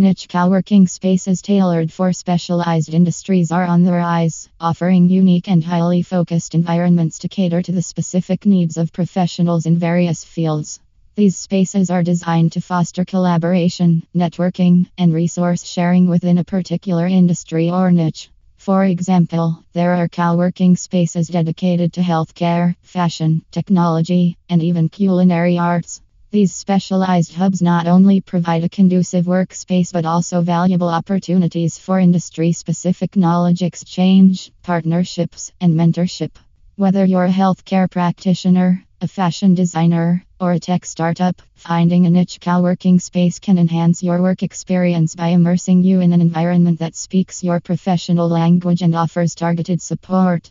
Niche co-working spaces tailored for specialized industries are on the rise, offering unique and highly focused environments to cater to the specific needs of professionals in various fields. These spaces are designed to foster collaboration, networking, and resource sharing within a particular industry or niche. For example, there are co-working spaces dedicated to healthcare, fashion, technology, and even culinary arts. These specialized hubs not only provide a conducive workspace but also valuable opportunities for industry specific knowledge exchange, partnerships, and mentorship. Whether you're a healthcare practitioner, a fashion designer, or a tech startup, finding a niche co working space can enhance your work experience by immersing you in an environment that speaks your professional language and offers targeted support.